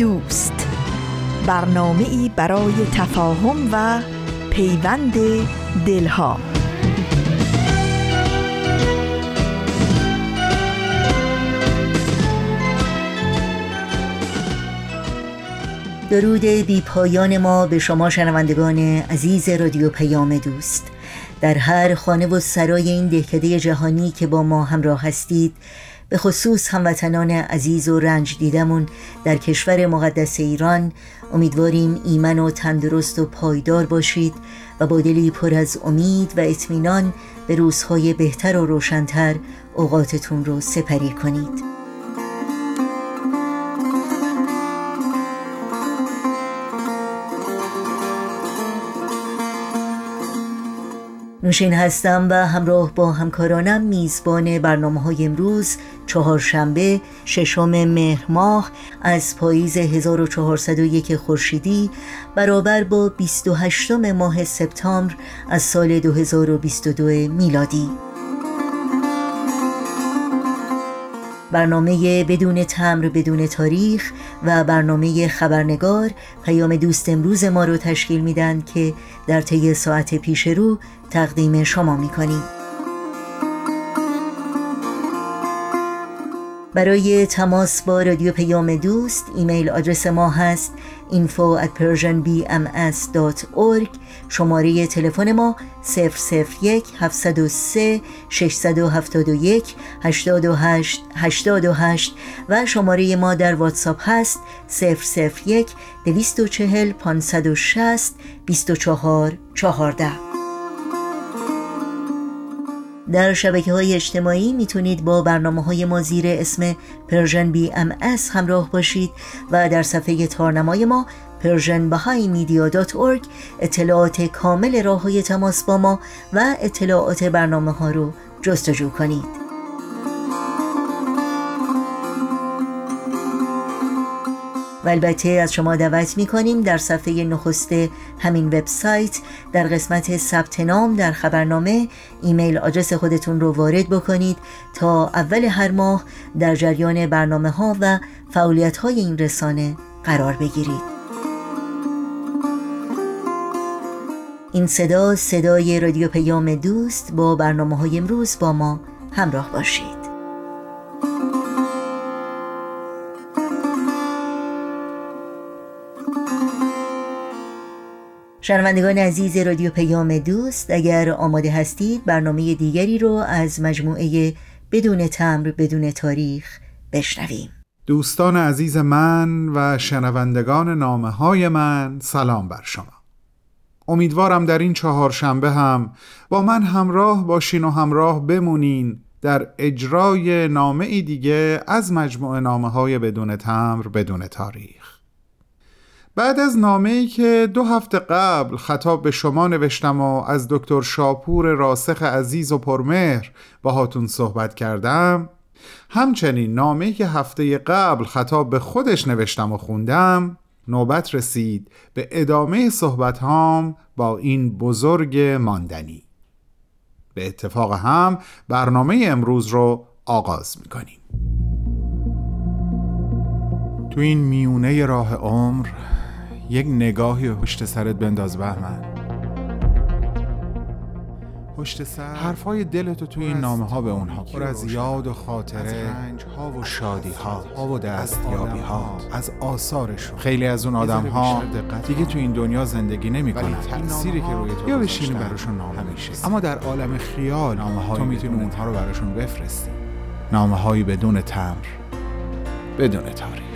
دوست. برنامه ای برای تفاهم و پیوند دلها. درود بی پایان ما به شما شنوندگان عزیز رادیو پیام دوست. در هر خانه و سرای این دهکده جهانی که با ما همراه هستید به خصوص هموطنان عزیز و رنج دیدمون در کشور مقدس ایران امیدواریم ایمن و تندرست و پایدار باشید و با دلی پر از امید و اطمینان به روزهای بهتر و روشنتر اوقاتتون رو سپری کنید. نوشین هستم و همراه با همکارانم میزبان برنامه های امروز چهارشنبه ششم مهر ماه از پاییز 1401 خورشیدی برابر با 28 ماه سپتامبر از سال 2022 میلادی. برنامه بدون تمر بدون تاریخ و برنامه خبرنگار پیام دوست امروز ما رو تشکیل میدن که در طی ساعت پیش رو تقدیم شما می‌کنیم. برای تماس با رادیو پیام دوست ایمیل آدرس ما هست info at persianbms.org شماره تلفن ما 001 703 671 828 828 و شماره ما در واتساپ هست 001 240 560 24 14 در شبکه های اجتماعی می‌تونید با برنامه های ما زیر اسم Persian BMS همراه باشید و در صفحه تارنمای ما Persian اطلاعات کامل راه های تماس با ما و اطلاعات برنامه ها رو جستجو کنید. و البته از شما دعوت می کنیم در صفحه نخست همین وبسایت در قسمت ثبت نام در خبرنامه ایمیل آدرس خودتون رو وارد بکنید تا اول هر ماه در جریان برنامه ها و فعالیت های این رسانه قرار بگیرید. این صدا صدای رادیو پیام دوست با برنامه های امروز با ما همراه باشید. شنوندگان عزیز رادیو پیام دوست اگر آماده هستید برنامه دیگری رو از مجموعه بدون تمر بدون تاریخ بشنویم. دوستان عزیز من و شنوندگان نامه های من سلام بر شما. امیدوارم در این چهارشنبه هم با من همراه باشین و همراه بمونین در اجرای نامه دیگه از مجموعه نامه های بدون تمر بدون تاریخ. بعد از نامه ای که دو هفته قبل خطاب به شما نوشتم و از دکتر شاپور راسخ عزیز و پرمهر باهاتون صحبت کردم همچنین نامه که هفته قبل خطاب به خودش نوشتم و خوندم نوبت رسید به ادامه صحبت هام با این بزرگ ماندنی. به اتفاق هم برنامه امروز رو آغاز می‌کنیم. تو این میونه راه عمر یک نگاهی پشت سرت بنداز بهمن. پشت سر حرفای دلتو توی این نامه ها به اونها پر از یاد و خاطره رنج ها و شادی ها ها و دستیابی ها از آثارشون. خیلی از اون آدم ها دیگه تو این دنیا زندگی نمی‌کنن تأثیری که روی تو یا بشینی براشون نامه میشه اما در عالم خیال نامه تو می‌تونی اونها رو براشون بفرستی. نامه هایی بدون تمر بدون تاریخ.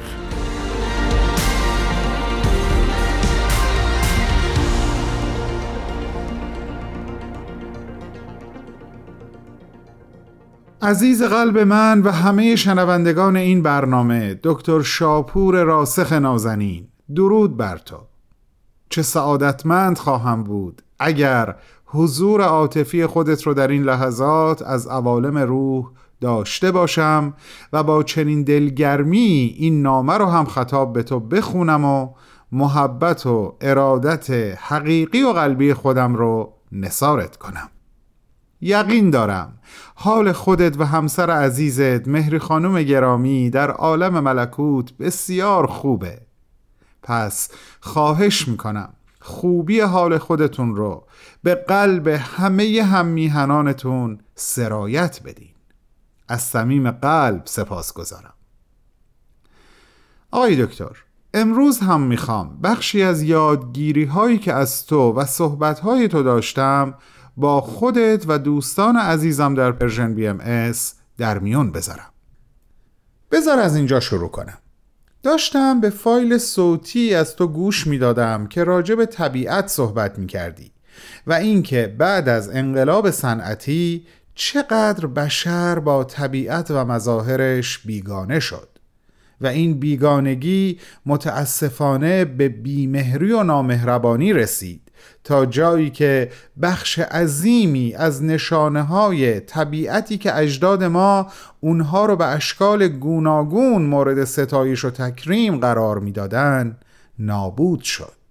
عزیز قلب من و همه شنوندگان این برنامه دکتر شاپور راسخ نازنین درود بر تو. چه سعادتمند خواهم بود اگر حضور عاطفی خودت رو در این لحظات از عوالم روح داشته باشم و با چنین دلگرمی این نامه رو هم خطاب به تو بخونم و محبت و ارادت حقیقی و قلبی خودم رو نصارت کنم. یقین دارم. حال خودت و همسر عزیزت مهری خانم گرامی در عالم ملکوت بسیار خوبه. پس خواهش می‌کنم خوبی حال خودتون رو به قلب همه هم میهنانتون سرایت بدین. از صمیم قلب سپاسگزارم. آقای دکتر امروز هم می‌خوام بخشی از یادگیری هایی که از تو و صحبت های تو داشتم با خودت و دوستان عزیزم در Persian BMS در میون بذارم. بذار از اینجا شروع کنم. داشتم به فایل صوتی از تو گوش می‌دادم که راجع به طبیعت صحبت می کردی و اینکه بعد از انقلاب صنعتی چقدر بشر با طبیعت و مظاهرش بیگانه شد و این بیگانگی متاسفانه به بیمهری و نامهربانی رسید. تا جایی که بخش عظیمی از نشانه های طبیعتی که اجداد ما اونها رو به اشکال گوناگون مورد ستایش و تکریم قرار می‌دادن نابود شد.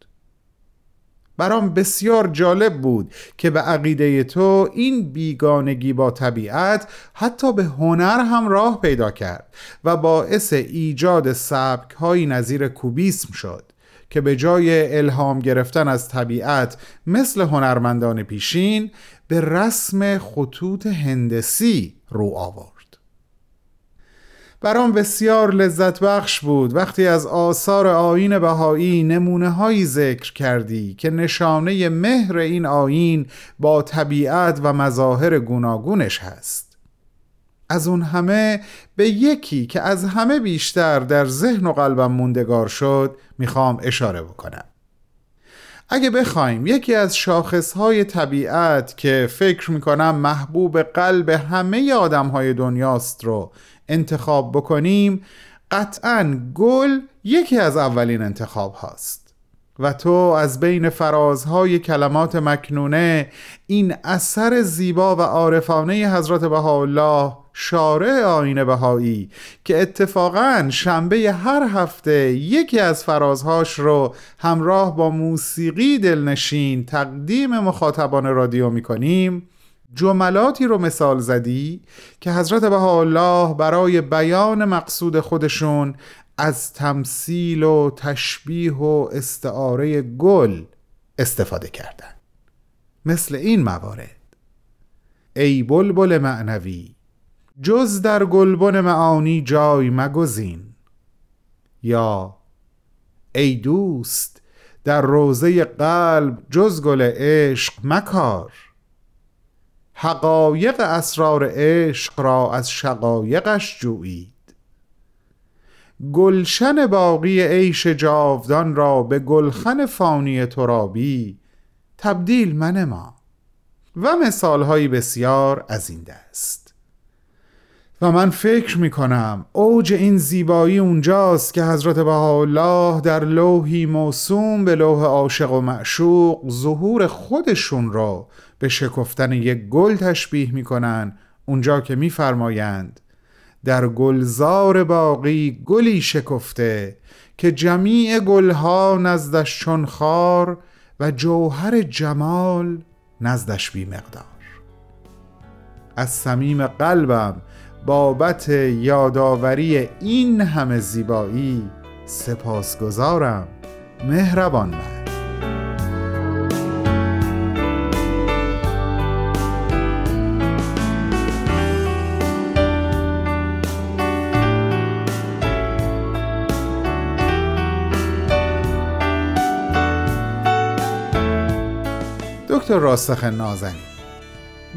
برام بسیار جالب بود که به عقیده تو این بیگانگی با طبیعت حتی به هنر هم راه پیدا کرد و باعث ایجاد سبک های نظیر کوبیسم شد. که به جای الهام گرفتن از طبیعت مثل هنرمندان پیشین به رسم خطوط هندسی رو آورد. برام بسیار لذت بخش بود. وقتی از آثار آین بهایی نمونه هایی ذکر کردی که نشانه مهر این آین با طبیعت و مظاهر گوناگونش هست. از اون همه به یکی که از همه بیشتر در ذهن و قلبم موندگار شد می‌خوام اشاره بکنم. اگه بخوایم یکی از شاخصهای طبیعت که فکر می‌کنم محبوب قلب همه آدمهای دنیاست رو انتخاب بکنیم قطعا گل یکی از اولین انتخاب هاست و تو از بین فرازهای کلمات مکنونه این اثر زیبا و عارفانه حضرت بهاءالله شارع آین بهایی که اتفاقا شنبه هر هفته یکی از فرازهاش رو همراه با موسیقی دلنشین تقدیم مخاطبان رادیو می‌کنیم جملاتی رو مثال زدی که حضرت بهاءالله برای بیان مقصود خودشون از تمثیل و تشبیه و استعاره گل استفاده کردن مثل این موارد ای بلبل معنوی جز در گلبن معانی جای مگزین. یا ای دوست در روزه قلب جز گل عشق مکار. حقایق اسرار عشق را از شقایقش جویید گلشن باقی عیش جاودان را به گلخن فانی ترابی تبدیل منما. و مثالهایی بسیار از این دست. و من فکر می کنم اوج این زیبایی اونجاست که حضرت بهاءالله در لوحی موسوم به لوح عاشق و معشوق ظهور خودشون را به شکفتن یک گل تشبیه می کنن اونجا که میفرمایند در گلزار باقی گلی شکفته که جمیع گلها نزدش چون خار و جوهر جمال نزدش بی مقدار. از صمیم قلبم بابت یادآوری این همه زیبایی سپاسگزارم مهربان من دکتر راستخ نازنی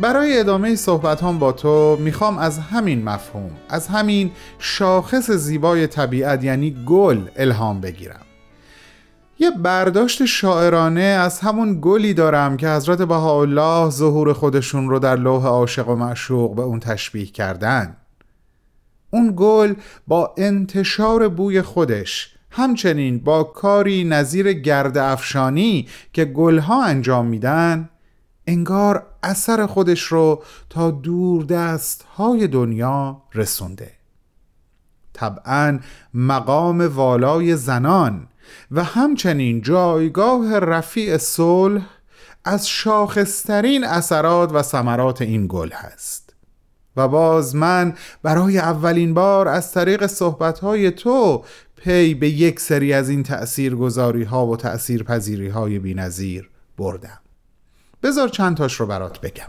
برای ادامه صحبت هم با تو می‌خوام از همین مفهوم از همین شاخص زیبای طبیعت یعنی گل الهام بگیرم. یه برداشت شاعرانه از همون گلی دارم که حضرت بهاءالله ظهور خودشون رو در لوح عاشق و معشوق به اون تشبیه کردن. اون گل با انتشار بوی خودش همچنین با کاری نظیر گرد افشانی که گلها انجام میدن انگار اثر خودش رو تا دور دست های دنیا رسونده. طبعا مقام والای زنان و همچنین جایگاه رفیع صلح از شاخصترین اثرات و ثمرات این گل هست. و باز من برای اولین بار از طریق صحبتهای تو پی به یک سری از این تأثیرگذاری ها و تأثیر پذیری های بی نظیر بردم. بذار چند تاش رو برات بگم.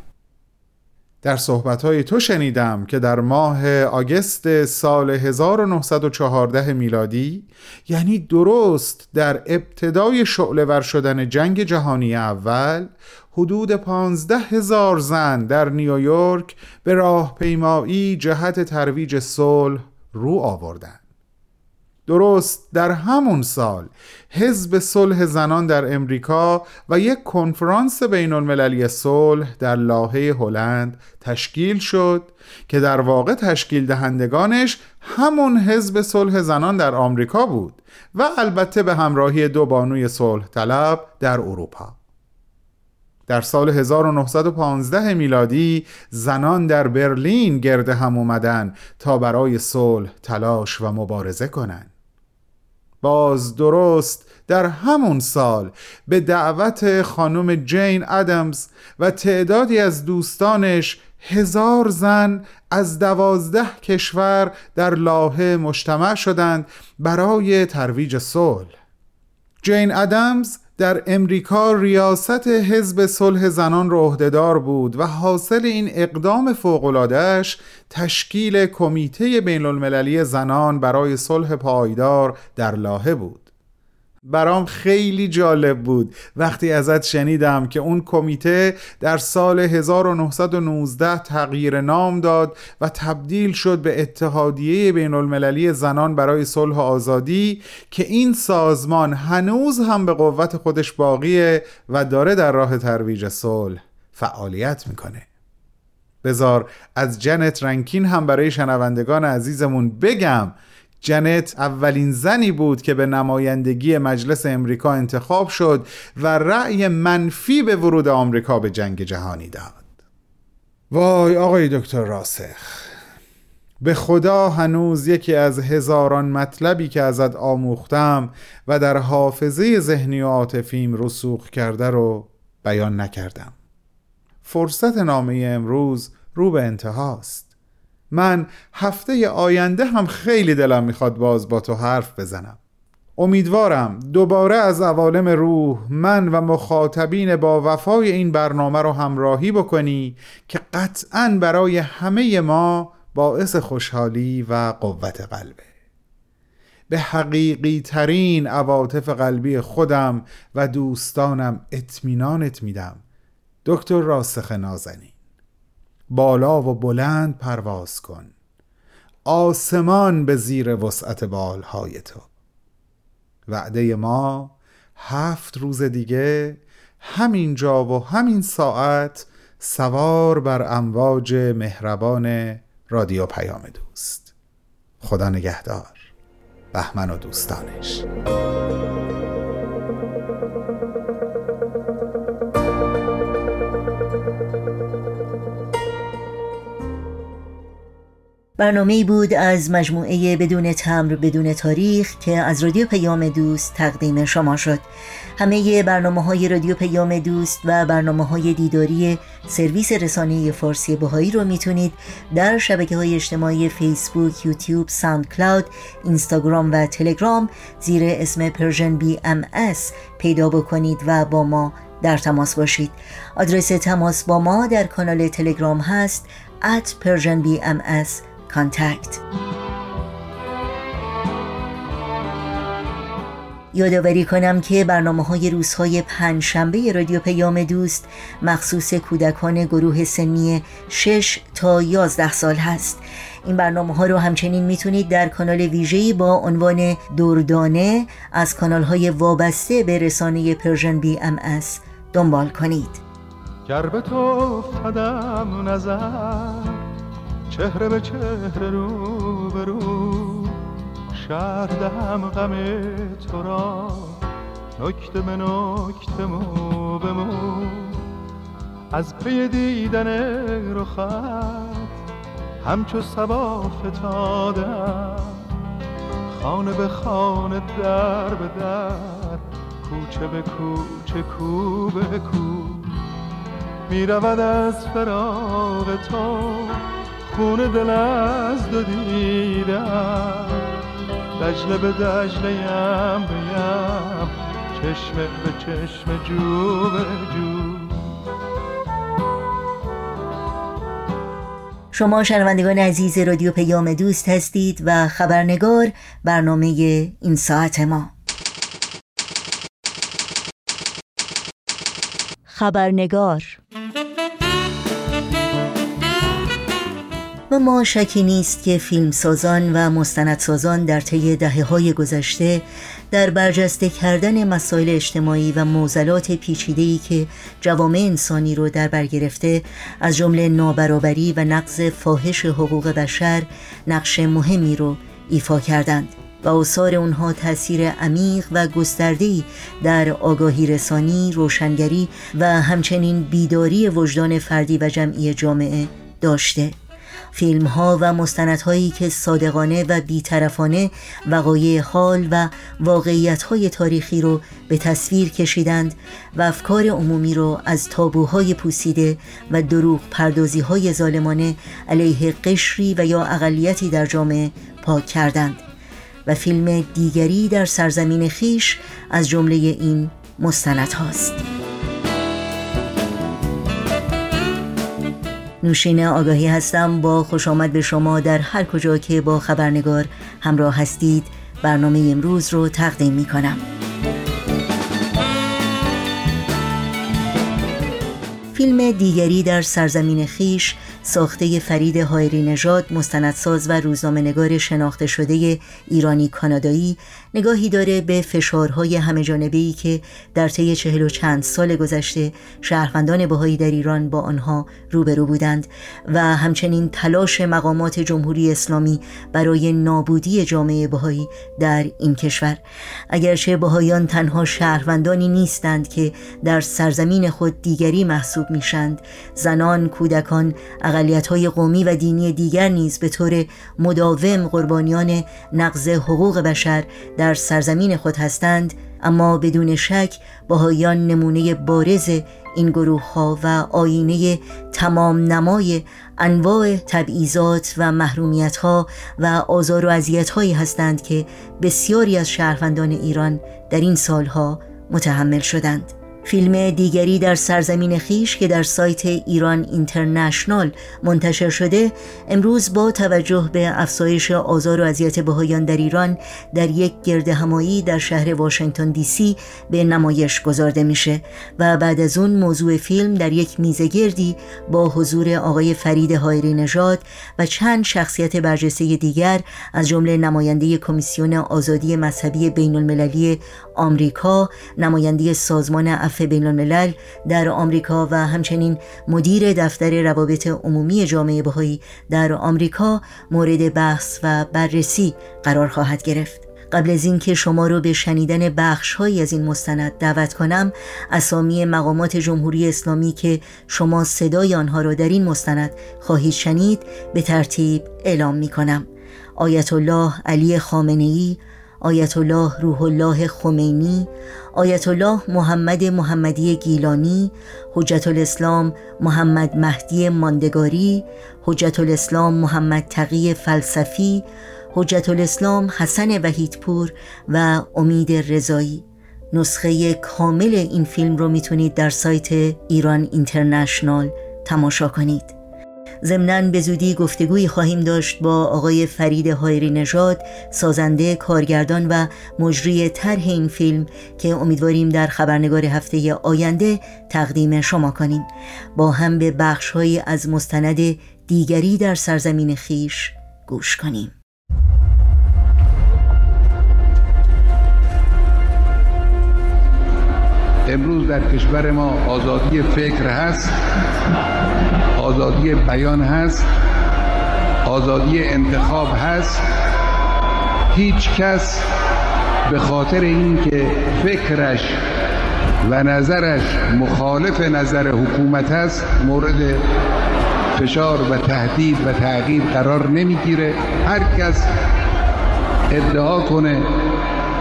در صحبتهای تو شنیدم که در ماه آگست سال 1914 میلادی یعنی درست در ابتدای شعله ور شدن جنگ جهانی اول حدود پانزده هزار زن در نیویورک به راهپیمایی جهت ترویج صلح رو آوردند. درست در همون سال حزب صلح زنان در امریکا و یک کنفرانس بین المللی صلح در لاهه هلند تشکیل شد که در واقع تشکیل دهندگانش همون حزب صلح زنان در آمریکا بود و البته به همراهی دو بانوی صلح طلب در اروپا در سال 1915 میلادی زنان در برلین گرد هم اومدن تا برای صلح تلاش و مبارزه کنند. باز درست در همون سال به دعوت خانم جین ادمز و تعدادی از دوستانش هزار زن از دوازده کشور در لاهه مجتمع شدند برای ترویج صلح. جین ادمز در امریکا ریاست حزب صلح زنان را عهدهدار بود و حاصل این اقدام فوق‌العاده‌اش تشکیل کمیته بین المللی زنان برای صلح پایدار در لاهه بود. برام خیلی جالب بود. وقتی ازت شنیدم که اون کمیته در سال 1919 تغییر نام داد و تبدیل شد به اتحادیه بین المللی زنان برای صلح و آزادی که این سازمان هنوز هم به قوت خودش باقیه و داره در راه ترویج صلح فعالیت می‌کنه. بزار از جنت رنکین هم برای شنوندگان عزیزمون بگم جنت اولین زنی بود که به نمایندگی مجلس امریکا انتخاب شد و رأی منفی به ورود آمریکا به جنگ جهانی داد. وای آقای دکتر راسخ به خدا هنوز یکی از هزاران مطلبی که ازت آموختم و در حافظه ذهنی و عاطفیم رسوخ کرده رو بیان نکردم. فرصت نامه امروز رو به انتهاست. من هفته آینده هم خیلی دلم می‌خواد باز با تو حرف بزنم. امیدوارم دوباره از عوالم روح من و مخاطبین با وفای این برنامه رو همراهی بکنی که قطعا برای همه ما باعث خوشحالی و قوت قلبه. به حقیقی ترین عواطف قلبی خودم و دوستانم اطمینانت میدم. دکتر راسخ نازنین. بالا و بلند پرواز کن. آسمان به زیر وسعت بالهای تو. وعده ما هفت روز دیگه همین جا و همین ساعت سوار بر امواج مهربان رادیو پیام دوست. خدا نگهدار. بهمن و دوستانش. برنامه بود از مجموعه بدون تمبر بدون تاریخ که از رادیو پیام دوست تقدیم شما شد. همه برنامه های رادیو پیام دوست و برنامه های دیداری سرویس رسانه فارسی بهایی رو می‌تونید در شبکه های اجتماعی فیسبوک، یوتیوب، ساوند کلاود، اینستاگرام و تلگرام زیر اسم Persian BMS پیدا بکنید و با ما در تماس باشید. آدرس تماس با ما در کانال تلگرام هست at Persian BMS Contact یادآوری کنم که برنامه های روزهای پنج شنبه رادیو پیام دوست مخصوص کودکان گروه سنی 6 تا 11 سال هست. این برنامه ها رو همچنین می‌تونید در کانال ویژه‌ای با عنوان دردانه از کانال های وابسته به رسانه Persian BMS دنبال کنید. گر به تو نظر چهره به چهره رو به رو. شهر دهم غم تو را. نکته به نکته مو به مو. از پی دیدن رخت همچو سبا فتادم خانه به خانه در به در کوچه به کوچه کو به کو می‌رود از فراغ تو خونه دل از دو دیدم. دجله به دجله یم بیم چشمه به چشم جو به جو. شما شنوندگان عزیز رادیو پیام دوست هستید و خبرنگار برنامه این ساعت ما. خبرنگار و ما شکی نیست که فیلمسازان و مستندسازان در طی دهه های گذشته در برجسته کردن مسائل اجتماعی و موزلات پیچیده‌ای که جوامع انسانی رو در بر گرفته از جمله نابرابری و نقض فاحش حقوق بشر نقش مهمی رو ایفا کردند و آثار اونها تاثیر عمیق و گسترده‌ای در آگاهی رسانی، روشنگری و همچنین بیداری وجدان فردی و جمعی جامعه داشته. فیلم ها و مستندهایی که صادقانه و بیطرفانه وقایع حال و واقعیت های تاریخی رو به تصویر کشیدند و افکار عمومی رو از تابوهای پوسیده و دروغ پردازی های ظالمانه علیه قشری و یا اقلیتی در جامعه پاک کردند و فیلم دیگری در سرزمین خیش از جمله این مستند هاست. نوشین آگاهی هستم. با خوش آمد به شما در هر کجا که با خبرنگار همراه هستید برنامه امروز رو تقدیم می کنم فیلم دیگری در سرزمین خیش ساخته فرید هایری نژاد مستندساز و روزنامه نگار شناخته شده ایرانی کانادایی نگاهی داره به فشارهای همه جانبه که در طی چهل و چند سال گذشته شهروندان بهایی در ایران با آنها روبرو بودند و همچنین تلاش مقامات جمهوری اسلامی برای نابودی جامعه بهایی در این کشور. اگرچه بهایان تنها شهروندانی نیستند که در سرزمین خود دیگری محسوب میشند زنان کودکان اقلیت های قومی و دینی دیگر نیز به طور مداوم قربانیان نقض حقوق بشر در سرزمین خود هستند اما بدون شک باهایان نمونه بارز این گروه ها و آینه تمام نمای انواع تبعیضات و محرومیت ها و آزار و اذیت هایی هستند که بسیاری از شهروندان ایران در این سالها متحمل شدند. فیلم دیگری در سرزمین خیش که در سایت ایران اینترنشنال منتشر شده امروز با توجه به افزایش آزار و اذیت بهایان در ایران در یک گرد همایی در شهر واشنگتن دی سی به نمایش گذارده میشه و بعد از اون موضوع فیلم در یک میزه گردی با حضور آقای فرید هایری نژاد و چند شخصیت برجسته دیگر از جمله نماینده کمیسیون آزادی مذهبی بین المللی آمریکا نماینده سازمان عفو بین الملل در آمریکا و همچنین مدیر دفتر روابط عمومی جامعه بهایی در آمریکا مورد بحث و بررسی قرار خواهد گرفت. قبل از اینکه شما رو به شنیدن بخش از این مستند دعوت کنم اسامی مقامات جمهوری اسلامی که شما صدای آنها را در این مستند خواهید شنید به ترتیب اعلام می کنم آیت الله علی خامنه ای آیت الله روح الله خمینی آیت الله محمد محمدی گیلانی حجت الاسلام محمد مهدی ماندگاری حجت الاسلام محمد تقی فلسفی حجت الاسلام حسن وحیدپور و امید رضایی. نسخه کامل این فیلم رو می‌تونید در سایت ایران اینترنشنال تماشا کنید. ضمنا به زودی گفتگویی خواهیم داشت با آقای فرید هایری نژاد سازنده کارگردان و مجری طرح این فیلم که امیدواریم در خبرنگار هفته آینده تقدیم شما کنیم. با هم به بخشهایی از مستند دیگری در سرزمین خیش گوش کنیم. امروز در کشور ما آزادی فکر هست. آزادی بیان هست آزادی انتخاب هست. هیچ کس به خاطر اینکه فکرش و نظرش مخالف نظر حکومت است مورد فشار و تهدید و تغییر قرار نمی‌گیره. هر کس ادعا کنه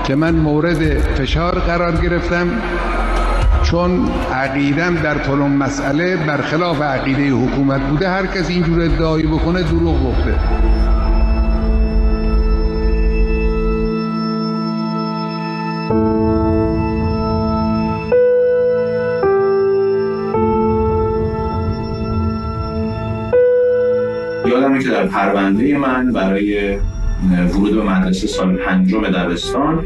که من مورد فشار قرار گرفتم. چون عقیدم در طلم مسئله برخلاف عقیده حکومت بوده هر کس اینجور ادعایی بکنه دروغ گفته. یادمه که در پرونده من برای ورود به مدرسه سال پنجم دبستان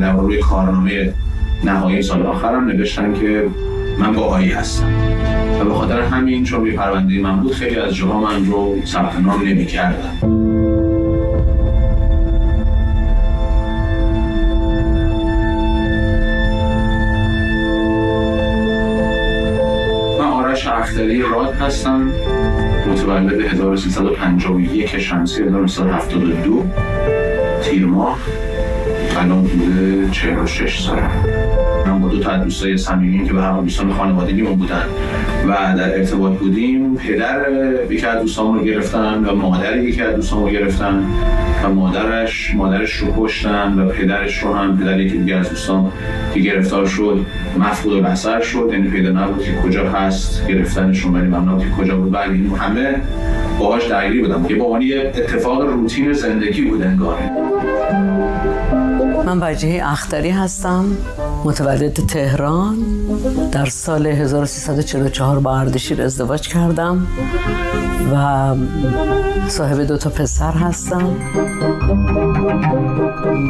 در روی کارنامه نهایی سال آخرم نوشتن که من با آیی هستم و به خاطر همین چون پرونده من بود خیلی از جاها من رو ثبت نام نمی کردن. من آرش اختری راد هستم متولد 1351 شمسی 1972 تیر ماه الان بوده 46 ساله من با دو تا دوستای صمیمی که به هم دوستان خانوادگیمون بودن و در ارتباط بودیم پدر یکی از دوستامون رو گرفتن و مادر یکی از دوستامون رو گرفتن و مادرش مادرش رو کشتن و پدرش رو هم پدر یکی دیگه از دوستان که گرفتار شد مفقود البصر شد. یعنی پیدا نبود که کجا هست گرفتنشون ولی ممنون که کجا بود. ولی این همه باهاش درگیری بودم که با عنوان اتفاق روتین زندگی بود انگاره من وجهه اختری هستم. متولد تهران. در سال 1344 با اردشیر ازدواج کردم و صاحب دو تا پسر هستم.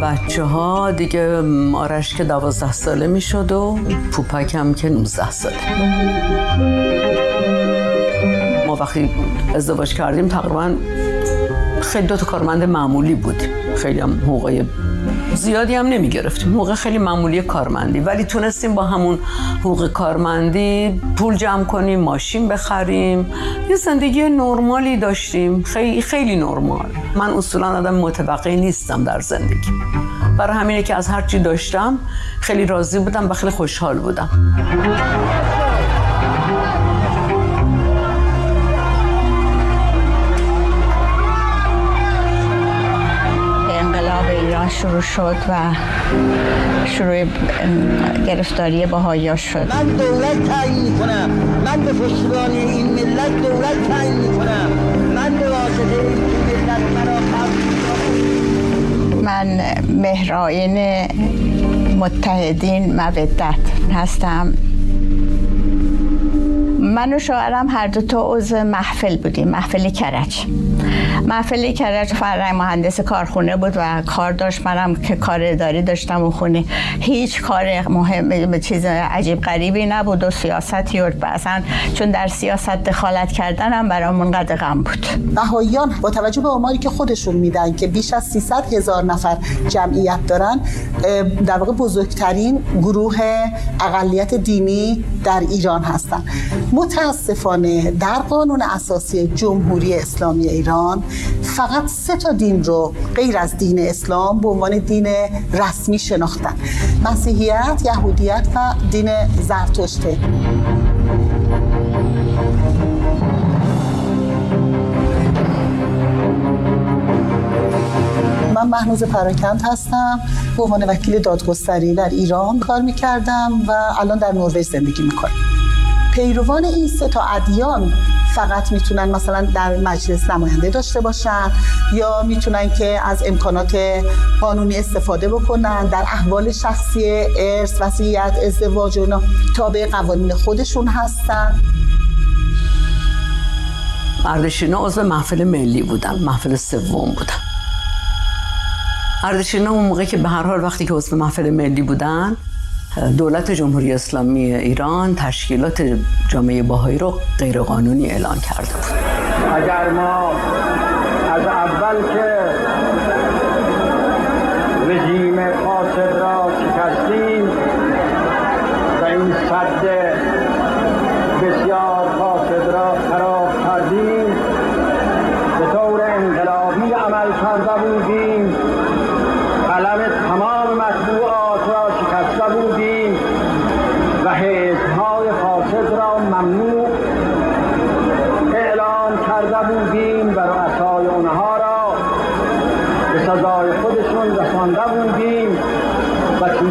بچه ها دیگه آرش که دوازده ساله می شد و پوپک هم که 19 ساله. ما وقتی ازدواج کردیم تقریبا خیلی دو تا کارمند معمولی بودیم خیلی هم حقوق زیادی هم نمی گرفتیم حقوق خیلی معمولی کارمندی. ولی تونستیم با همون حقوق کارمندی پول جمع کنیم ماشین بخریم. یه زندگی نرمالی داشتیم. خیلی خیلی نرمال. من اصولا آدم متوقعی نیستم در زندگی. برای همینه که از هر چی داشتم خیلی راضی بودم و خیلی خوشحال بودم. شروع شد و شروع گرفتاری باهایی شد. من دولت تعیین کنم من به پشتیبان این ملت دولت تعیین کنم من به واسطه این ملت مرا من مهرائین متحدین مودت هستم. من و شوهرم هر دو تا عضو محفل بودیم محفلی کرج. محفلی کرج فرنگ مهندس کارخونه بود و کار داشت. منم که کار اداری داشتم و خونه. هیچ کار مهم چیز عجیب غریبی نبود و سیاستی و اصلا چون در سیاست دخالت کردن هم برامون قد غم بود. بهاییان با توجه به آماری که خودشون میدن که بیش از 300 هزار نفر جمعیت دارن در واقع بزرگترین گروه اقلیت دینی در ایران هستن. متاسفانه در قانون اساسی جمهوری اسلامی ایران فقط سه تا دین رو غیر از دین اسلام به عنوان دین رسمی شناختن. مسیحیت، یهودیت و دین زرتشته من مهنوز پراکند هستم. به عنوان وکیل دادگستری در ایران کار می‌کردم و الان در نروژ زندگی می‌کنم. پیروان این سه تا ادیان فقط می‌تونن مثلا در مجلس نماینده داشته باشن یا می‌تونن که از امکانات قانونی استفاده بکنن در احوال شخصی ارث وصیت ازدواج و تابع قوانین خودشون هستن. اردشینا عضو محفل ملی بودن محفل سوم بودن. اردشینا اون موقع که به هر حال وقتی که عضو محفل ملی بودن دولت جمهوری اسلامی ایران تشکیلات جامعه باهایی رو غیرقانونی اعلان کرده بود. اگر ما از اول که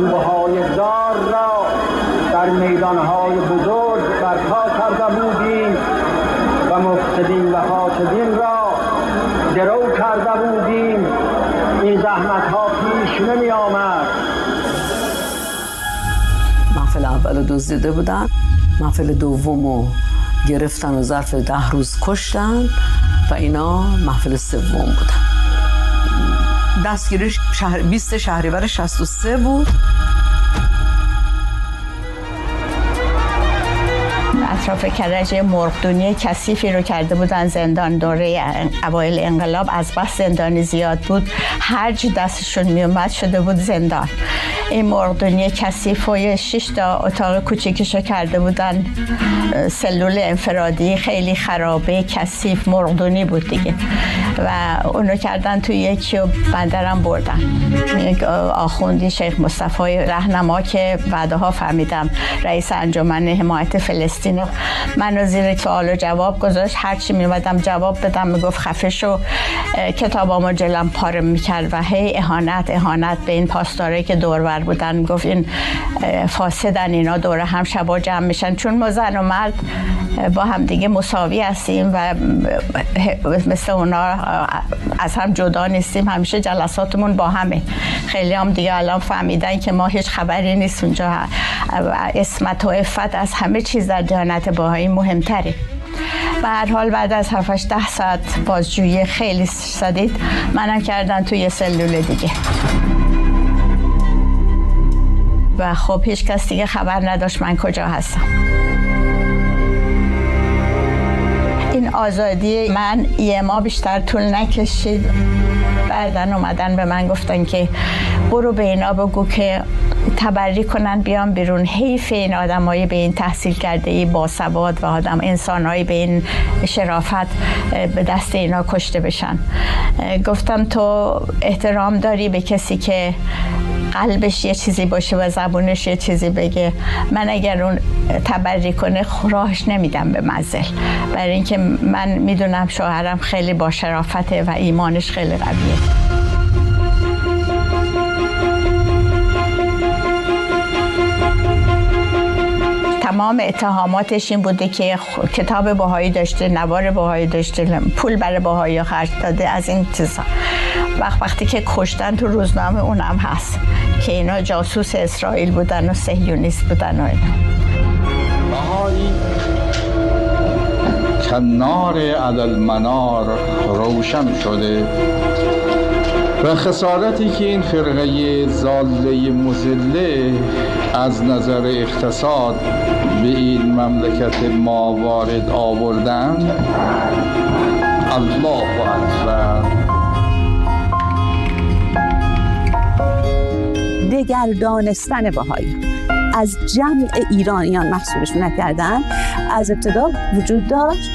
چوبه های دار را در میدانهای بزرگ برپا کرده بودیم و مفسدین و فاسدین را درو کرده بودیم این زحمت ها پیش نمی آمد. محفل اول رو دزدیده بودن محفل دوم رو گرفتن و ظرف ده روز کشتن و اینا محفل سوم بودن. دستگیری شهر 20 شهریور 63 بود. اطراف کرج مرغدونی کثیفی رو کرده بودن. زندان دوره اوایل انقلاب از بس زندانی زیاد بود. هرج دستشون میومد شده بود زندان. این مرغدونی کثیف و شش تا اتاق کوچیکشو کرده بودن. سلول انفرادی خیلی خرابه کثیف مرغدونی بود دیگه. و اونو کردن توی یکی و بندرم بردن. آخوندی شیخ مصطفی رهنما که بعدها فهمیدم رئیس انجمن حمایت فلسطین منو زیر سوال و جواب گذاشت. هرچی میومدم جواب بدم می‌گفت خفه شو کتابامو جلم پاره می‌کرد و هی اهانت اهانت به این پاسداره که دورور بودن گفت این فاسدن اینا دور هم شبا جمع میشن. چون ما زن و مرد با هم دیگه مساوی هستیم و مثل اونا از هم جدا نیستیم. همیشه جلساتمون با همه. خیلی هم دیگه الان فهمیدن که ما هیچ خبری نیست اونجا. اسمت و افت از همه چیز در دیانت باهایی مهمتره. به هر حال بعد از 7 ده ساعت بازجویی خیلی شدید منم کردن توی سلول دیگه. و خب هیچ کس دیگه خبر نداشت من کجا هستم. این آزادی من یه ما بیشتر طول نکشید. بعدن اومدن به من گفتن که برو به اینا بگو که تبری کنن بیان بیرون. حیف این آدمایی به این تحصیل کرده ای با سواد و آدم انسانهایی به این شرافت به دست اینا کشته بشن. گفتم تو احترام داری به کسی که قلبش یه چیزی باشه و زبونش یه چیزی بگه. من اگر اون تبری کنه راهش نمیدم به مزل برای اینکه من می‌دونم شوهرم خیلی با شرافته و ایمانش خیلی قویه. تمام اتهاماتش این بوده که کتاب باهایی داشته نوار باهایی داشته پول برای باهایی خرج داده از این چیزا. وقت وقتی که کشتن تو روزنامه اونم هست که اینا جاسوس اسرائیل بودن و سهیونیست بودن و اینا. کنار عدل منار روشن شده و خسارتی که این فرقه زاله مزله از نظر اقتصاد به این مملکت ما وارد آوردن الله اکبر. دگر دانستن بهایی. از جمع ایرانیان محصولش نکردن از ابتدا وجود داشت.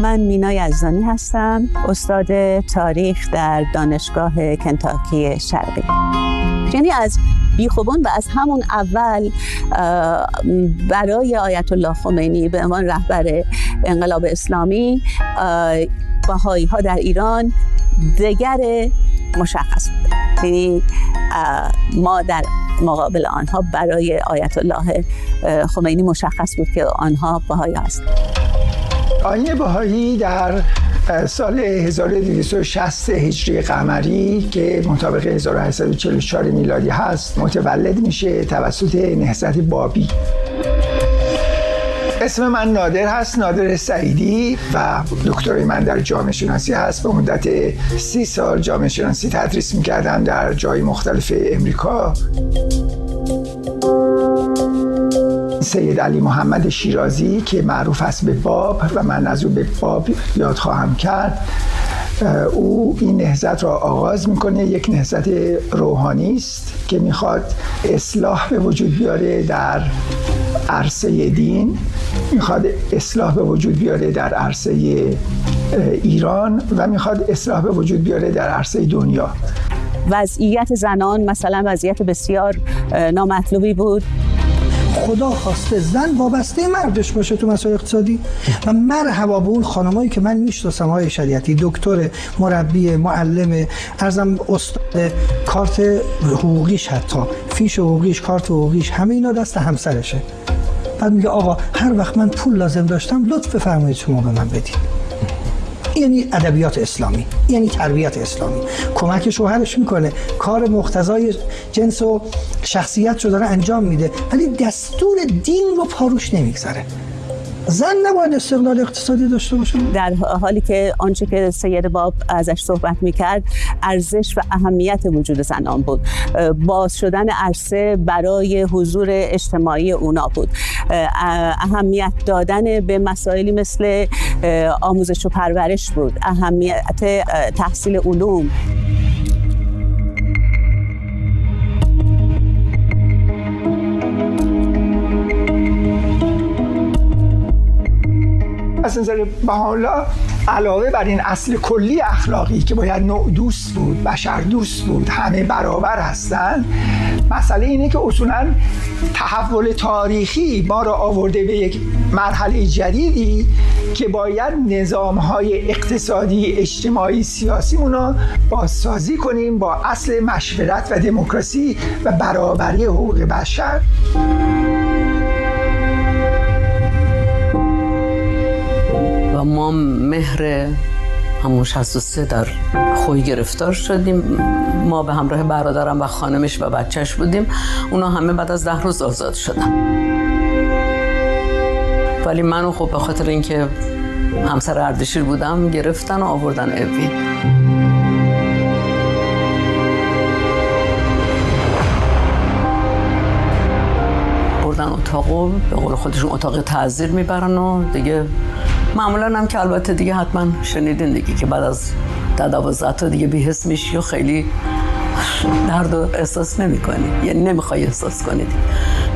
من مینا یزدانی هستم. استاد تاریخ در دانشگاه کنتاکی شرقی. یعنی از بیخوبان و از همون اول برای آیت الله خمینی به عنوان رهبر انقلاب اسلامی بهایی ها در ایران دگر مشخص بود. یعنی ما در مقابل آنها برای آیت الله خمینی مشخص بود که آنها بهایی هستند. آین بهایی در سال 1260 هجری قمری که مطابق 1844 میلادی هست متولد میشه توسط نهضت بابی. اسم من نادر هست نادر سعیدی و دکترای من در جامعه شناسی هست. به مدت سی سال جامعه شناسی تدریس می‌کردم در جای مختلف امریکا. سید علی محمد شیرازی که معروف است به باب و من از او به باب یاد خواهم کرد. او این نهزت را آغاز می‌کنه یک نهزت روحانی است که می‌خواد اصلاح به وجود بیاره در عرصه دین می‌خواد اصلاح به وجود بیاره در عرصه ایران و می‌خواد اصلاح به وجود بیاره در عرصه دنیا. وضعیت زنان مثلا وضعیت بسیار نامطلوبی بود. خدا خواسته زن وابسته مردش باشه تو مسائل اقتصادی. و مرحبا به اون خانمایی که من می‌شناسم های شریعتی دکتر مربی معلم ارزم استاد کارت حقوقیش حتی فیش حقوقیش کارت حقوقیش همه اینا دست همسرشه. بعد میگه آقا هر وقت من پول لازم داشتم لطف بفرمایید شما به من بدید یعنی ادبیات اسلامی یعنی تربیت اسلامی. کمک شوهرش می‌کنه. کار مختزای جنس و شخصیت رو داره انجام میده. ولی دستور دین رو پاروش نمی‌گذاره. زن نباید استقلال اقتصادی داشته باشه؟ در حالی که آنچه که سید باب ازش صحبت می‌کرد ارزش و اهمیت وجود زنان بود. باز شدن عرصه برای حضور اجتماعی اونا بود. اهمیت دادن به مسائلی مثل آموزش و پرورش بود. اهمیت تحصیل علوم. از نظر علاوه بر این اصل کلی اخلاقی که باید نوع دوست بود بشر دوست بود همه برابر هستند مسئله اینه که اصولا تحول تاریخی ما را آورده به یک مرحله جدیدی که باید نظام های اقتصادی اجتماعی سیاسی رو بازسازی کنیم با اصل مشورت و دموکراسی و برابری حقوق بشر. ما مهر همون 63 در خوی گرفتار شدیم. ما به همراه برادرم و خانمش و بچهش بودیم. اونا همه بعد از ده روز آزاد شدن. ولی منو خب به خاطر اینکه همسر اردشیر بودم گرفتن و آوردن اوین اتاقو به قول خودشون اتاق تعذیر می‌برن و دیگه معمولا هم که البته دیگه حتما شنیدین دیگه که بعد از ده تا دیگه بیهست میشی و خیلی درد و احساس نمی کنی یعنی نمی‌خوای احساس کنید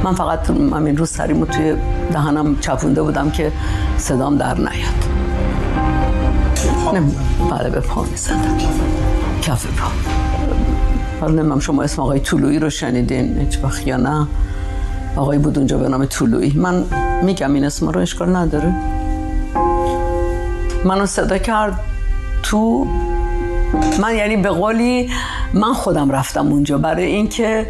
من فقط همین روز سریمو توی دهنم چپونده بودم که صدام در نیاد. نمی بله به پا می‌زدم. کف پا. حالا نمیم شما اسم آقای طولویی رو شنیدین هیچ وقت یا نه. آقای بود اونجا به نام طولویی. من میگم این اسم رو اشکال نداره. منو صدا کرد تو من یعنی به قولی من خودم رفتم اونجا. برای اینکه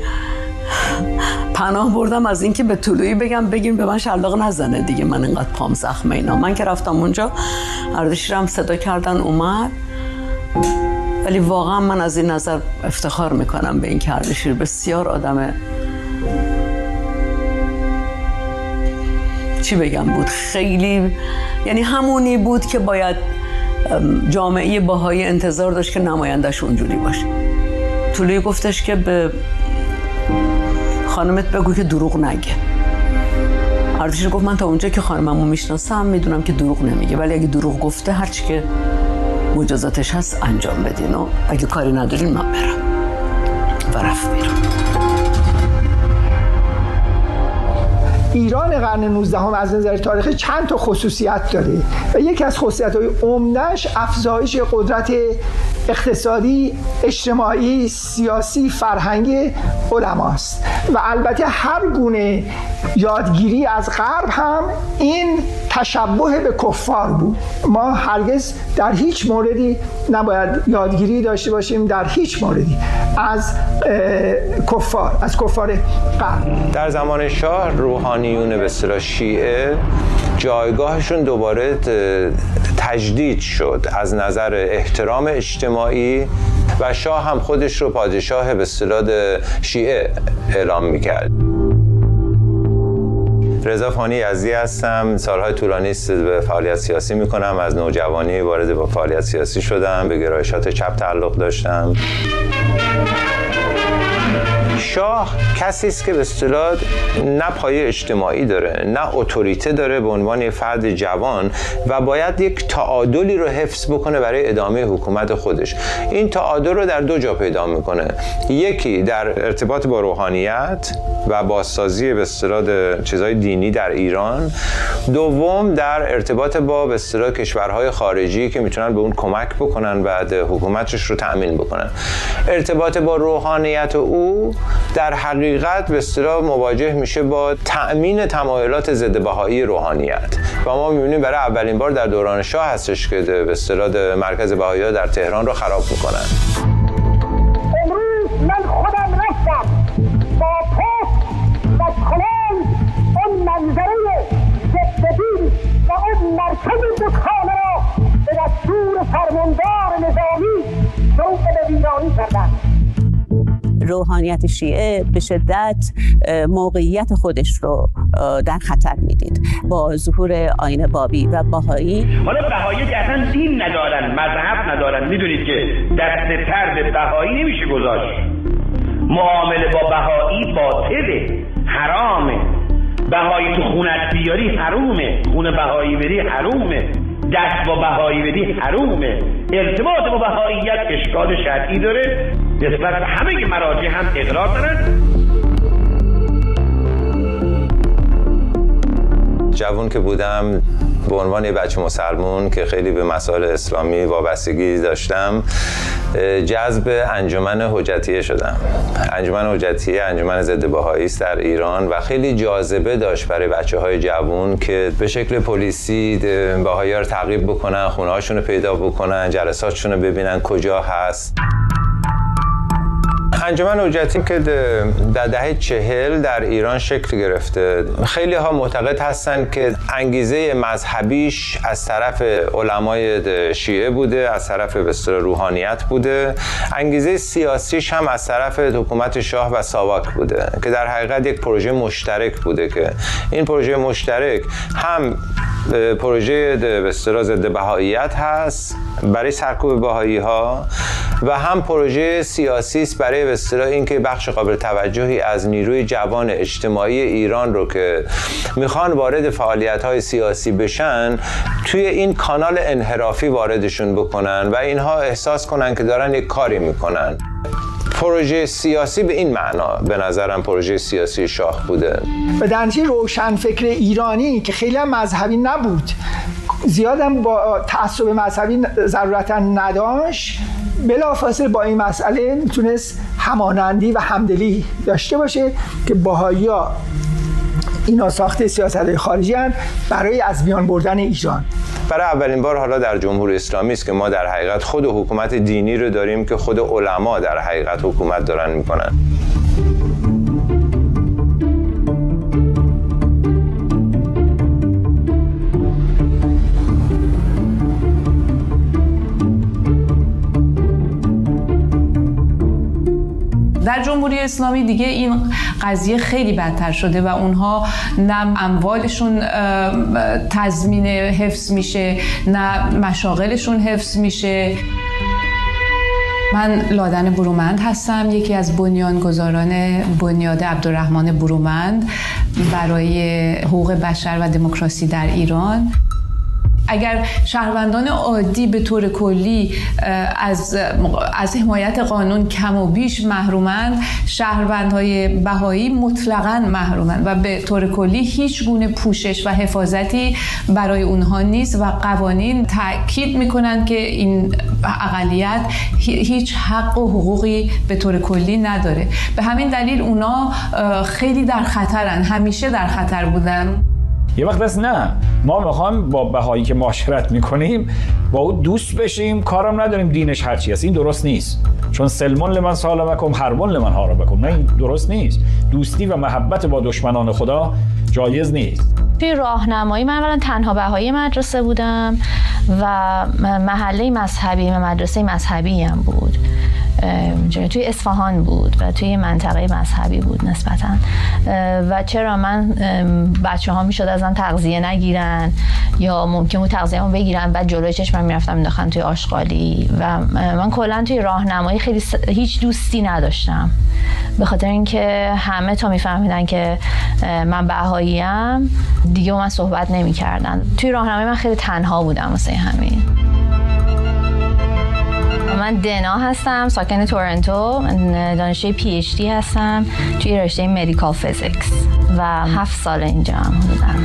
پناه بردم از اینکه به طلوعی بگم بگیم به من شلاق نزنه دیگه من اینقدر پام زخمه اینا. من که رفتم اونجا اردشیرم صدا کردن اومد. ولی واقعا من از این نظر افتخار می‌کنم به این که اردشیر بسیار آدم چی بگم بود؟ خیلی یعنی همونی بود که باید جامعه باهای انتظار داشت که نمایندش اونجوری باشه. طولوی گفتش که به خانمت بگو که دروغ نگه. اردشیر گفت من تا اونجا که خانممو می‌شناسم می‌دونم که دروغ نمیگه. ولی اگه دروغ گفته هرچی که مجازاتش هست انجام بدین و اگه کاری ندارین من برم. و رفت میرم ایران قرن 19 هم از نظر تاریخی چند تا خصوصیت داره؟ و یکی از خصوصیت های عمدهش افزایش قدرت اقتصادی اجتماعی سیاسی فرهنگی علماست. و البته هر گونه یادگیری از غرب هم این تشبه به کفار بود. ما هرگز در هیچ موردی نباید یادگیری داشته باشیم در هیچ موردی از کفار از کفار غرب در زمان شاه روحانیون به اصطلاح شیعه جایگاهشون دوباره تجدید شد از نظر احترام اجتماعی و شاه هم خودش رو پادشاه به اصطلاح شیعه اعلام می‌کرد. رضا فانی یزدی هستم. سالهای طولانی است به فعالیت سیاسی می‌کنم. از نوجوانی وارد با فعالیت سیاسی شدم. به گرایشات چپ تعلق داشتم. شاه کسی است که به اصطلاح نه پایه اجتماعی داره نه اتوریته داره به عنوان فرد جوان و باید یک تعادلی رو حفظ بکنه برای ادامه حکومت خودش. این تعادل رو در دو جا پیدا می‌کنه. یکی در ارتباط با روحانیت و بازسازی به اصطلاح چیزهای دینی در ایران. دوم در ارتباط با به اصطلاح کشورهای خارجی که می‌تونن به اون کمک بکنن بعد حکومتش رو تأمین بکنن. ارتباط با روحانیت او در حقیقت به اصطلاح مواجه میشه با تأمین تمایلات ضد بهایی روحانیت. و ما می‌بینیم برای اولین بار در دوران شاه هستش که به اصطلاح مرکز بهایی در تهران رو خراب می‌کنن. امروز من خودم رفتم با و کلنگ اون منظره زدبین و اون مرکز دکانه را به دستور فرماندار نظامی شروع به ویرانی کردند روحانیت شیعه به شدت موقعیت خودش رو در خطر می‌دید. با ظهور آین بابی و باهایی حالا بهایی که اصلا دین ندارن مذهب ندارن می‌دونید که دست تر به بهایی نمیشه گذاشت. معامله با بهایی باطله حرامه. بهایی تو خونت بیاری حرومه. خونه بهایی بری حرومه. دست با بهایی بدی حرومه. ارتباط با بهاییت اشکال شرعی داره. نسبت همه مراجع هم اقرار دارن جوون که بودم به عنوان یه بچه مسلمون که خیلی به مسائل اسلامی وابستگی داشتم جذب انجمن حجتیه شدم. انجمن حجتیه انجمن ضد بهایی در ایران و خیلی جاذبه داشت برای بچه های جوون که به شکل پلیسی بهایی رو تعقیب بکنن خونه رو پیدا بکنن جلساتشون رو ببینن کجا هست. انجمن حجتی که در دهه چهل در ایران شکل گرفته. خیلی ها معتقد هستند که انگیزه مذهبیش از طرف علمای شیعه بوده از طرف بستر روحانیت بوده. انگیزه سیاسیش هم از طرف حکومت شاه و ساواک بوده که در حقیقت یک پروژه مشترک بوده که این پروژه مشترک هم پروژه به ضد بهاییت هست برای سرکوب بهایی ها و هم پروژه سیاسی است برای به اینکه بخش قابل توجهی از نیروی جوان اجتماعی ایران رو که می‌خوان وارد فعالیت های سیاسی بشن توی این کانال انحرافی واردشون بکنن و اینها احساس کنن که دارن یک کاری می‌کنن. پروژه سیاسی به این معنا به نظرم پروژه سیاسی شاه بوده. و در روشن فکر ایرانی که خیلی هم مذهبی نبود. زیادم با تعصب مذهبی ضرورتا نداشت. بلافاصله با این مسئله می‌تونست همانندی و همدلی داشته باشه که باهایی ها اینا ساخت سیاست خارجی هن برای از میان بردن ایران. برای اولین بار حالا در جمهوری اسلامی است که ما در حقیقت خود حکومت دینی رو داریم که خود علما در حقیقت حکومت دارن می‌کنن. در جمهوری اسلامی دیگه این قضیه خیلی بدتر شده و اونها نه اموالشون تضمین حفظ میشه نه مشاغلشون حفظ میشه. من لادن برومند هستم یکی از بنیانگذاران بنیاد عبدالرحمن برومند برای حقوق بشر و دموکراسی در ایران. اگر شهروندان عادی به طور کلی از از حمایت قانون کم و بیش محرومند شهروندهای بهایی مطلقا محرومند و به طور کلی هیچ گونه پوشش و حفاظتی برای اونها نیست و قوانین تاکید می‌کنند که این اقلیت هیچ حق و حقوقی به طور کلی نداره. به همین دلیل اونا خیلی در خطرن. همیشه در خطر بودن. یه وقت بس نه. ما می‌خوایم با بهایی که معاشرت می‌کنیم با او دوست بشیم. کارم نداریم. دینش هرچی هست. این درست نیست. چون سلمان لمن سالمکم هربون لمن هاربکم نه این درست نیست. دوستی و محبت با دشمنان خدا جایز نیست. توی راهنمایی من اولا تنها بهایی مدرسه بودم و محله مذهبی مدرسه مذهبی هم بود. توی اصفهان بود و توی منطقه مذهبی بود نسبتا. و چرا من بچه ها می‌شد ازم تغذیه نگیرن یا ممکن بود تغذیه بگیرن؟ و جلوی چشمم می‌رفتم مینداختن توی آشغالی و من کلا توی راهنمایی خیلی س... هیچ دوستی نداشتم. به خاطر اینکه همه تا میفهمیدن که من بهاییم دیگه من صحبت نمی‌کردن. توی راهنمایی من خیلی تنها بودم واسه همین. من دنا هستم ساکن تورنتو دانشجوی PhD هستم توی رشته medical physics و هفت سال اینجا هم بودم.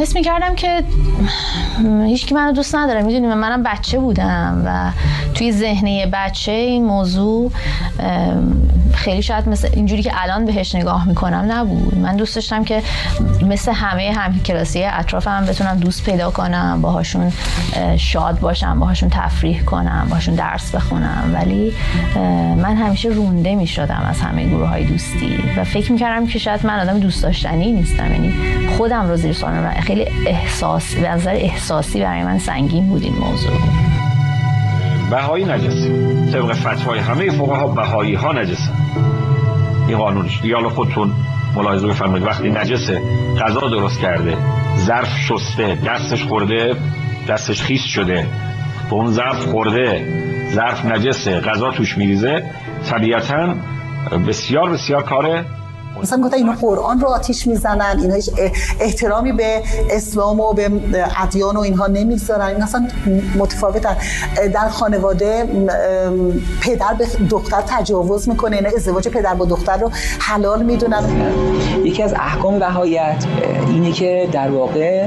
حس می‌کردم که هیچ کی منو دوست نداره می‌دونی منم بچه بودم و توی ذهنه بچه این موضوع خیلی شاید مثل اینجوری که الان بهش نگاه می‌کنم نبود. من دوست داشتم که مثل همه هم کلاسی اطرافم بتونم دوست پیدا کنم باهاشون شاد باشم باهاشون تفریح کنم باهاشون درس بخونم. ولی من همیشه رونده می‌شدم از همه گروه های دوستی و فکر می‌کردم که شاید من آدم دوست داشتنی نیستم. یعنی خودم رو زیر سوال خیلی احساس به نظر احساسی برای من سنگین بود این موضوع. بهایی نجسه طبق فتوای همه فقها بهایی ها نجسه این قانونش دیگه حالا خودتون ملاحظه بفرمایید. وقتی نجسه غذا درست کرده ظرف شسته دستش خورده دستش خیس شده. به اون ظرف خورده ظرف نجسه غذا توش میریزه. طبیعتا بسیار بسیار کار مثلا گفتن اینا قرآن رو آتیش می‌زنن اینا هیچ احترامی به اسلام و به ادیان و اینها نمی‌ذارن. این اصلا متفاوتن. در خانواده پدر به دختر تجاوز می‌کنه. اینا ازدواج پدر با دختر رو حلال می‌دونن. یکی از احکام بهاییت اینه که در واقع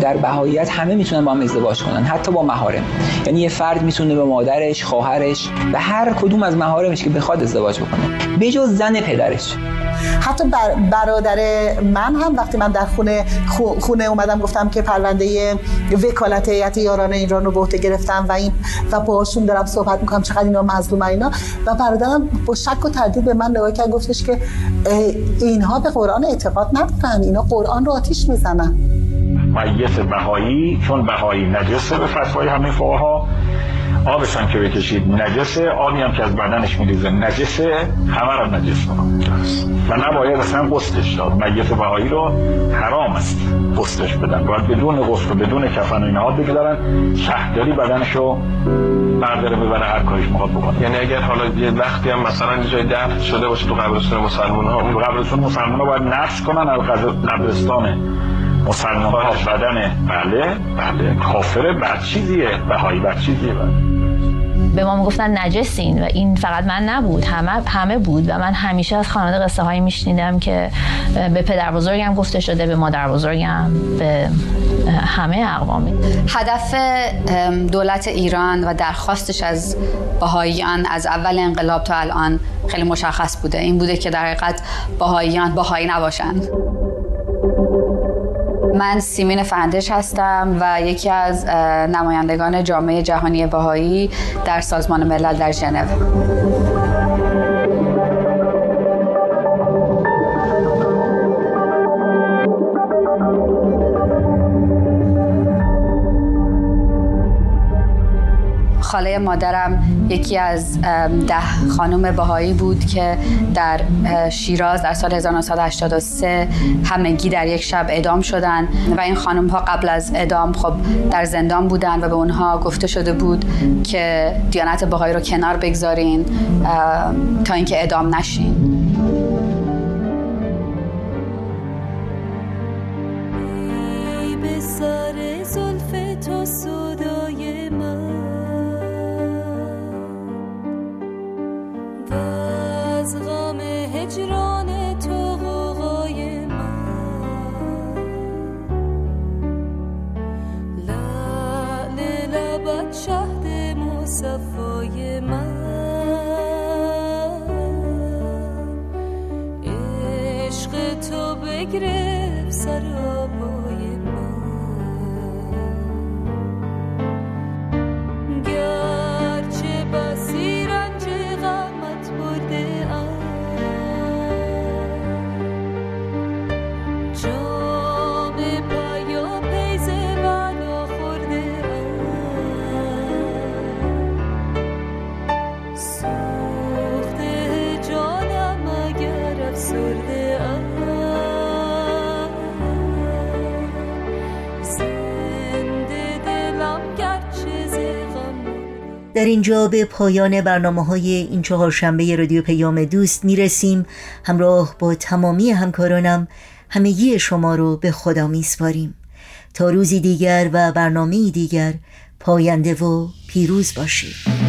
در بهاییت همه می‌تونن با هم ازدواج کنن حتی با مهارم یعنی یه فرد می‌تونه به مادرش خواهرش و هر کدوم از مهارمش که بخواد ازدواج بکنه. بجز زن پدرش. حتی بر برادر من هم وقتی من در خونه خونه اومدم گفتم که پرونده وکالت هیئت یاران ایران رو به عهده گرفتم و این و باهاشون دارم صحبت می‌کنم چقدر اینا مظلوم اینا. و برادرم با شک و تردید به من نگاه کرد گفتش که اینها به قرآن اعتقاد ندارن اینا قرآن رو آتیش می‌زنن. میت بهایی چون بهایی نجسه به فتوای همه فقها. آبش هم که بکشید نجسه آبی هم که از بدنش میریزه نجسه همه رو نجس و نباید اصلا قسطش داد. میت بهایی رو حرام است قسطش بدن. باید بدون قسط و بدون کفن و اینها بگذارن. شهرداری بدنش رو برداره ببره هر کاریش می‌خواد بکنه. یعنی اگر حالا یه وقتی هم مثلا یه جای دفن شده باشه تو قبرستون مسلمان ها تو قبرستون مسلمان ها باید نقش کنن از قبرستان مسلمان ها بدن. بله بله. کافره بد چیزیه. بهایی بد چیزیه بله. به ما می‌گفتن نجسین و این فقط من نبود. همه همه بود و من همیشه از خانواده قصه هایی میشنیدم که به پدر بزرگم گفته شده به مادر بزرگم به همه اقوامی. هدف دولت ایران و درخواستش از بهاییان از اول انقلاب تا الان خیلی مشخص بوده. این بوده که در حقیقت بهاییان بهایی نباشند. من سیمین فندش هستم و یکی از نمایندگان جامعه جهانی بهایی در سازمان ملل در ژنو. خاله مادرم یکی از ده خانم بهایی بود که در شیراز در سال 1983 همگی در یک شب اعدام شدن و این خانم ها قبل از اعدام خب در زندان بودن و به اونها گفته شده بود که دیانت بهایی رو کنار بگذارین تا اینکه اعدام نشین. در اینجا به پایان برنامه های این چهارشنبه رادیو پیام دوست می‌رسیم. همراه با تمامی همکارانم همگی شما رو به خدا میسپاریم. تا روزی دیگر و برنامه دیگر پاینده و پیروز باشید.